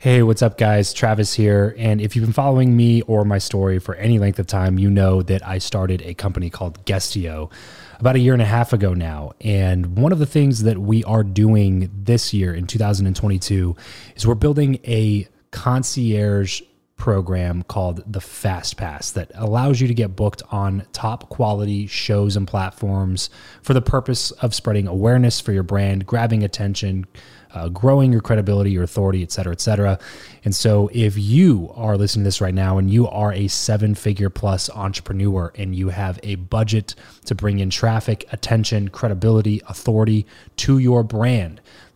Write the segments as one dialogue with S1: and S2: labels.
S1: Hey, what's up, guys? Travis here. And if you've been following me or my story for any length of time, you know that I started a company called Guestio about a year and a half ago now. And one of the things that we are doing this year in 2022 is we're building a concierge program called the Fast Pass that allows you to get booked on top quality shows and platforms for the purpose of spreading awareness for your brand, grabbing attention, uh, growing your credibility, your authority, et cetera, et cetera. And so, if you are listening to this right now and you are a seven figure plus entrepreneur and you have a budget to bring in traffic, attention, credibility, authority to your brand,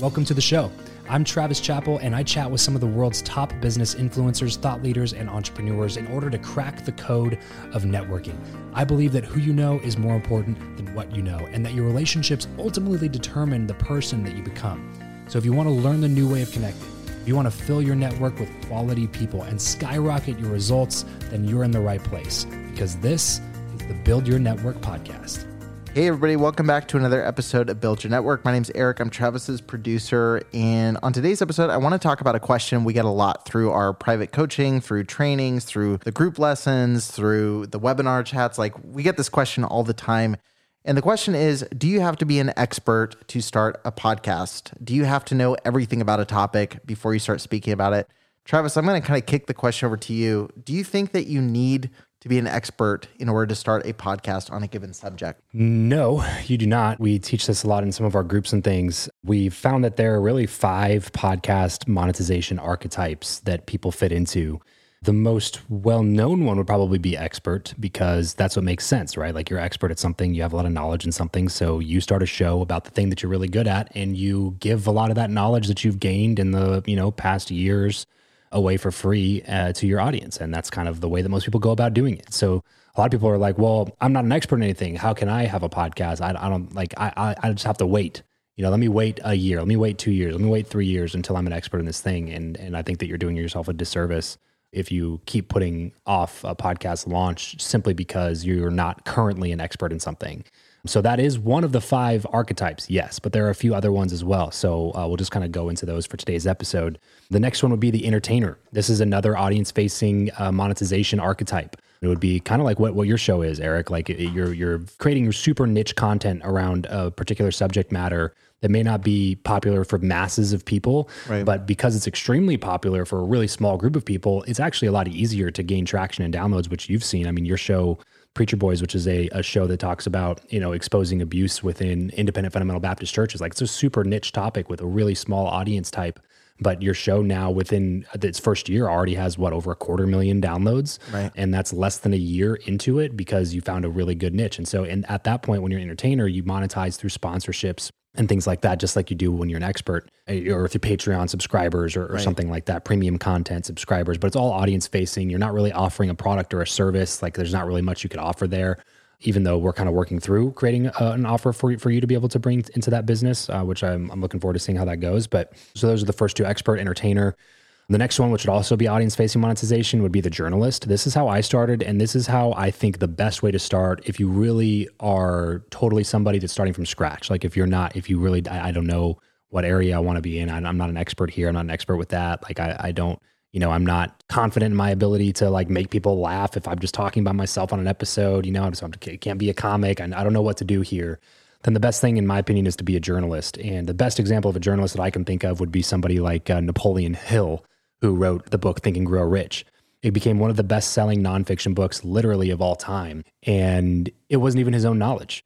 S1: Welcome to the show. I'm Travis Chappell, and I chat with some of the world's top business influencers, thought leaders, and entrepreneurs in order to crack the code of networking. I believe that who you know is more important than what you know, and that your relationships ultimately determine the person that you become. So if you want to learn the new way of connecting, if you want to fill your network with quality people and skyrocket your results, then you're in the right place because this is the Build Your Network podcast.
S2: Hey, everybody, welcome back to another episode of Build Your Network. My name is Eric. I'm Travis's producer. And on today's episode, I want to talk about a question we get a lot through our private coaching, through trainings, through the group lessons, through the webinar chats. Like, we get this question all the time. And the question is Do you have to be an expert to start a podcast? Do you have to know everything about a topic before you start speaking about it? Travis, I'm going to kind of kick the question over to you. Do you think that you need to be an expert in order to start a podcast on a given subject?
S1: No, you do not. We teach this a lot in some of our groups and things. We've found that there are really five podcast monetization archetypes that people fit into. The most well known one would probably be expert because that's what makes sense, right? Like you're expert at something, you have a lot of knowledge in something. So you start a show about the thing that you're really good at and you give a lot of that knowledge that you've gained in the, you know, past years away for free uh, to your audience. And that's kind of the way that most people go about doing it. So a lot of people are like, well, I'm not an expert in anything. How can I have a podcast? I, I don't like, I, I, I just have to wait. You know, let me wait a year. Let me wait two years. Let me wait three years until I'm an expert in this thing. And, and I think that you're doing yourself a disservice if you keep putting off a podcast launch simply because you're not currently an expert in something. So that is one of the five archetypes, yes, but there are a few other ones as well. So uh, we'll just kind of go into those for today's episode. The next one would be the entertainer. This is another audience facing uh, monetization archetype. It would be kind of like what, what your show is, Eric. Like it, you're you're creating your super niche content around a particular subject matter that may not be popular for masses of people, right. but because it's extremely popular for a really small group of people, it's actually a lot easier to gain traction and downloads, which you've seen. I mean, your show Preacher Boys, which is a, a show that talks about, you know, exposing abuse within independent fundamental Baptist churches. Like it's a super niche topic with a really small audience type. But your show now within its first year already has what over a quarter million downloads. Right. And that's less than a year into it because you found a really good niche. And so and at that point when you're an entertainer, you monetize through sponsorships and things like that, just like you do when you're an expert eh, or through Patreon subscribers or, or right. something like that, premium content subscribers. But it's all audience facing. You're not really offering a product or a service. Like there's not really much you could offer there, even though we're kind of working through creating uh, an offer for, for you to be able to bring into that business, uh, which I'm, I'm looking forward to seeing how that goes. But so those are the first two expert, entertainer. The next one, which would also be audience facing monetization, would be the journalist. This is how I started, and this is how I think the best way to start if you really are totally somebody that's starting from scratch. Like if you're not, if you really, I, I don't know what area I want to be in. I'm not an expert here. I'm not an expert with that. Like I, I don't, you know, I'm not confident in my ability to like make people laugh if I'm just talking by myself on an episode. You know, I'm just, I can't be a comic. and I don't know what to do here. Then the best thing, in my opinion, is to be a journalist. And the best example of a journalist that I can think of would be somebody like uh, Napoleon Hill, who wrote the book Think and Grow Rich. It became one of the best selling nonfiction books, literally, of all time. And it wasn't even his own knowledge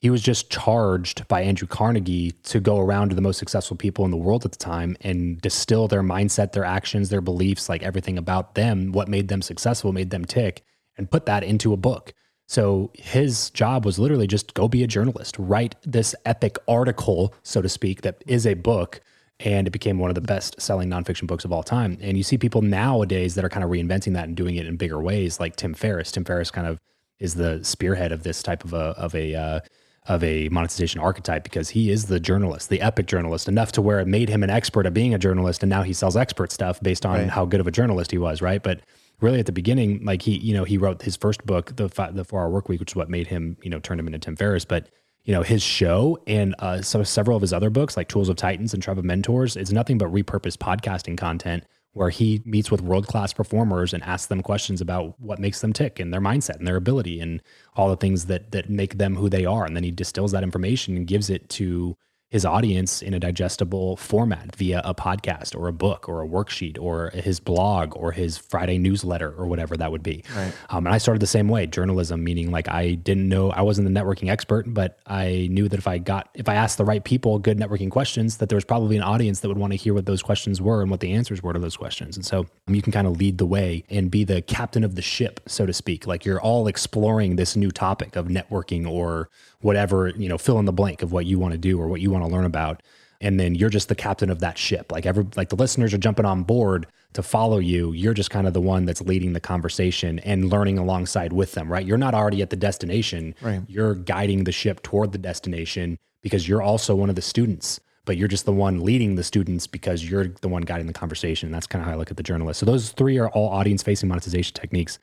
S1: he was just charged by Andrew Carnegie to go around to the most successful people in the world at the time and distill their mindset, their actions, their beliefs, like everything about them, what made them successful, made them tick, and put that into a book. So his job was literally just go be a journalist, write this epic article, so to speak, that is a book. And it became one of the best selling nonfiction books of all time. And you see people nowadays that are kind of reinventing that and doing it in bigger ways, like Tim Ferriss. Tim Ferriss kind of is the spearhead of this type of a, of a, uh, of a monetization archetype because he is the journalist, the epic journalist, enough to where it made him an expert at being a journalist, and now he sells expert stuff based on right. how good of a journalist he was, right? But really, at the beginning, like he, you know, he wrote his first book, the the Four Hour Work Week, which is what made him, you know, turn him into Tim Ferriss, but. You know his show and uh, several of his other books, like Tools of Titans and Tribe of Mentors, is nothing but repurposed podcasting content where he meets with world class performers and asks them questions about what makes them tick and their mindset and their ability and all the things that that make them who they are. And then he distills that information and gives it to his audience in a digestible format via a podcast or a book or a worksheet or his blog or his Friday newsletter or whatever that would be. Right. Um, and I started the same way, journalism, meaning like I didn't know I wasn't the networking expert, but I knew that if I got if I asked the right people good networking questions, that there was probably an audience that would want to hear what those questions were and what the answers were to those questions. And so um, you can kind of lead the way and be the captain of the ship, so to speak. Like you're all exploring this new topic of networking or whatever, you know, fill in the blank of what you want to do or what you want to learn about. And then you're just the captain of that ship. Like every like the listeners are jumping on board to follow you. You're just kind of the one that's leading the conversation and learning alongside with them, right? You're not already at the destination. Right. You're guiding the ship toward the destination because you're also one of the students but you're just the one leading the students because you're the one guiding the conversation. That's kind of how I look at the journalist. So those three are all audience facing monetization techniques.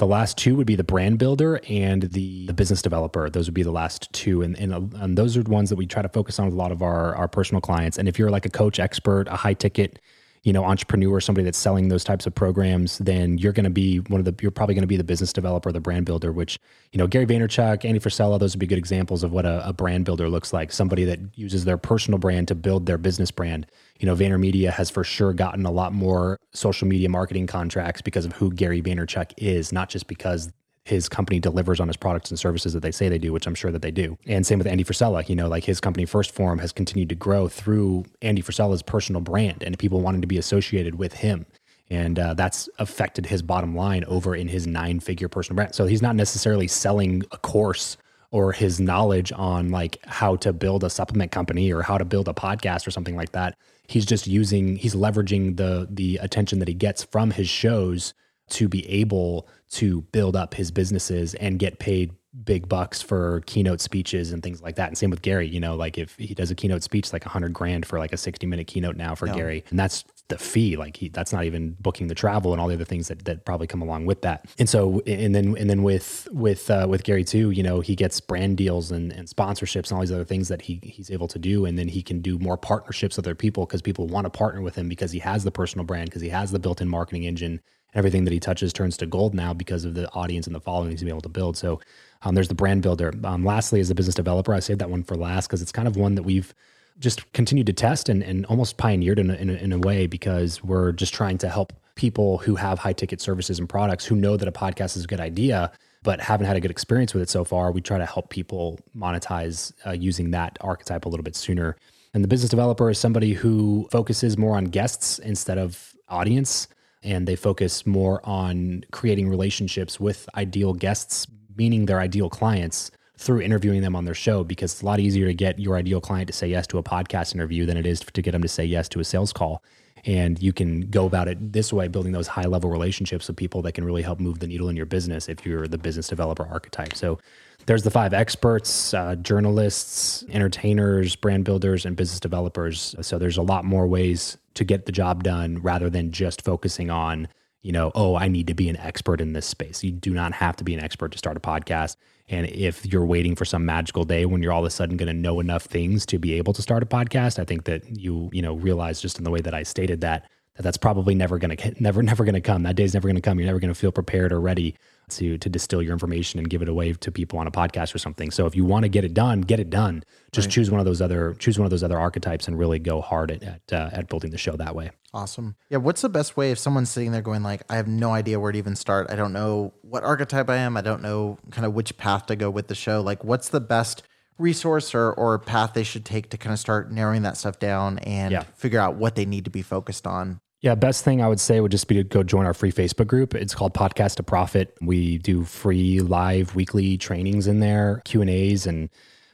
S1: The last two would be the brand builder and the, the business developer. Those would be the last two. And, and, and those are the ones that we try to focus on with a lot of our, our personal clients. And if you're like a coach expert, a high ticket, you know, entrepreneur, somebody that's selling those types of programs, then you're going to be one of the, you're probably going to be the business developer, the brand builder, which, you know, Gary Vaynerchuk, Andy Frisella, those would be good examples of what a, a brand builder looks like. Somebody that uses their personal brand to build their business brand you know, VaynerMedia has for sure gotten a lot more social media marketing contracts because of who Gary Vaynerchuk is, not just because his company delivers on his products and services that they say they do, which I'm sure that they do. And same with Andy Frisella, you know, like his company 1st Form has continued to grow through Andy Frisella's personal brand and people wanting to be associated with him. And uh, that's affected his bottom line over in his nine figure personal brand. So he's not necessarily selling a course or his knowledge on like how to build a supplement company or how to build a podcast or something like that he's just using he's leveraging the the attention that he gets from his shows to be able to build up his businesses and get paid big bucks for keynote speeches and things like that. And same with Gary, you know, like if he does a keynote speech, like a hundred grand for like a 60 minute keynote now for yeah. Gary. And that's the fee. Like he, that's not even booking the travel and all the other things that, that probably come along with that. And so, and then, and then with, with, uh, with Gary too, you know, he gets brand deals and, and sponsorships and all these other things that he, he's able to do. And then he can do more partnerships with other people because people want to partner with him because he has the personal brand, because he has the built in marketing engine everything that he touches turns to gold now because of the audience and the following he's able to build. So um, there's the brand builder. Um, lastly, as a business developer, I saved that one for last because it's kind of one that we've just continued to test and, and almost pioneered in a, in, a, in a way because we're just trying to help people who have high ticket services and products who know that a podcast is a good idea but haven't had a good experience with it so far. We try to help people monetize uh, using that archetype a little bit sooner. And the business developer is somebody who focuses more on guests instead of audience and they focus more on creating relationships with ideal guests, meaning their ideal clients through interviewing them on their show because it's a lot easier to get your ideal client to say yes to a podcast interview than it is to get them to say yes to a sales call. And you can go about it this way, building those high level relationships with people that can really help move the needle in your business if you're the business developer archetype. So there's the five experts, uh, journalists, entertainers, brand builders, and business developers. So there's a lot more ways to get the job done rather than just focusing on you know, oh, I need to be an expert in this space. You do not have to be an expert to start a podcast. And if you're waiting for some magical day when you're all of a sudden going to know enough things to be able to start a podcast, I think that you, you know, realize just in the way that I stated that that that's probably never going to never never going to come. That day's never going to come. You're never going to feel prepared or ready to to distill your information and give it away to people on a podcast or something. So if you want to get it done, get it done. Just right. choose one of those other choose one of those other archetypes and really go hard at at, uh, at building the show that way.
S2: Awesome. Yeah. What's the best way if someone's sitting there going like, I have no idea where to even start. I don't know what archetype I am. I don't know kind of which path to go with the show. Like, what's the best resource or, or path they should take to kind of start narrowing that stuff down and yeah. figure out what they need to be focused on
S1: yeah, best thing I would say would just be to go join our free Facebook group. It's called Podcast to Profit. We do free live weekly trainings in there, Q and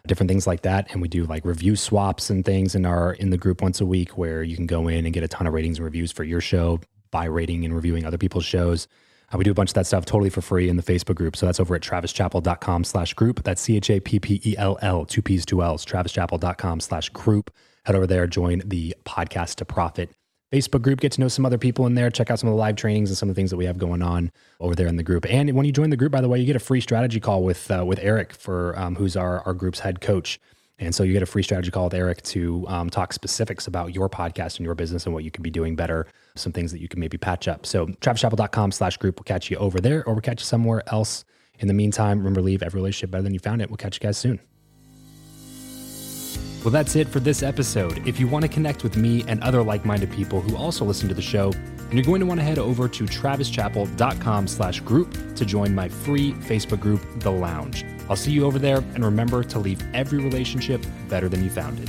S1: different things like that. And we do like review swaps and things in our in the group once a week, where you can go in and get a ton of ratings and reviews for your show by rating and reviewing other people's shows. Uh, we do a bunch of that stuff totally for free in the Facebook group. So that's over at travischappell.com slash group. That's C H A P P E L L, two P's, two L's, travischappell.com slash group. Head over there, join the Podcast to Profit Facebook group, get to know some other people in there, check out some of the live trainings and some of the things that we have going on over there in the group. And when you join the group, by the way, you get a free strategy call with uh, with Eric for um, who's our our group's head coach. And so you get a free strategy call with Eric to um, talk specifics about your podcast and your business and what you can be doing better, some things that you can maybe patch up. So travischappell.com slash group will catch you over there or we'll catch you somewhere else. In the meantime, remember, leave every relationship better than you found it. We'll catch you guys soon. Well, that's it for this episode. If you want to connect with me and other like-minded people who also listen to the show, you're going to want to head over to travischappell.com slash group to join my free Facebook group, The Lounge. I'll see you over there, and remember to leave every relationship better than you found it.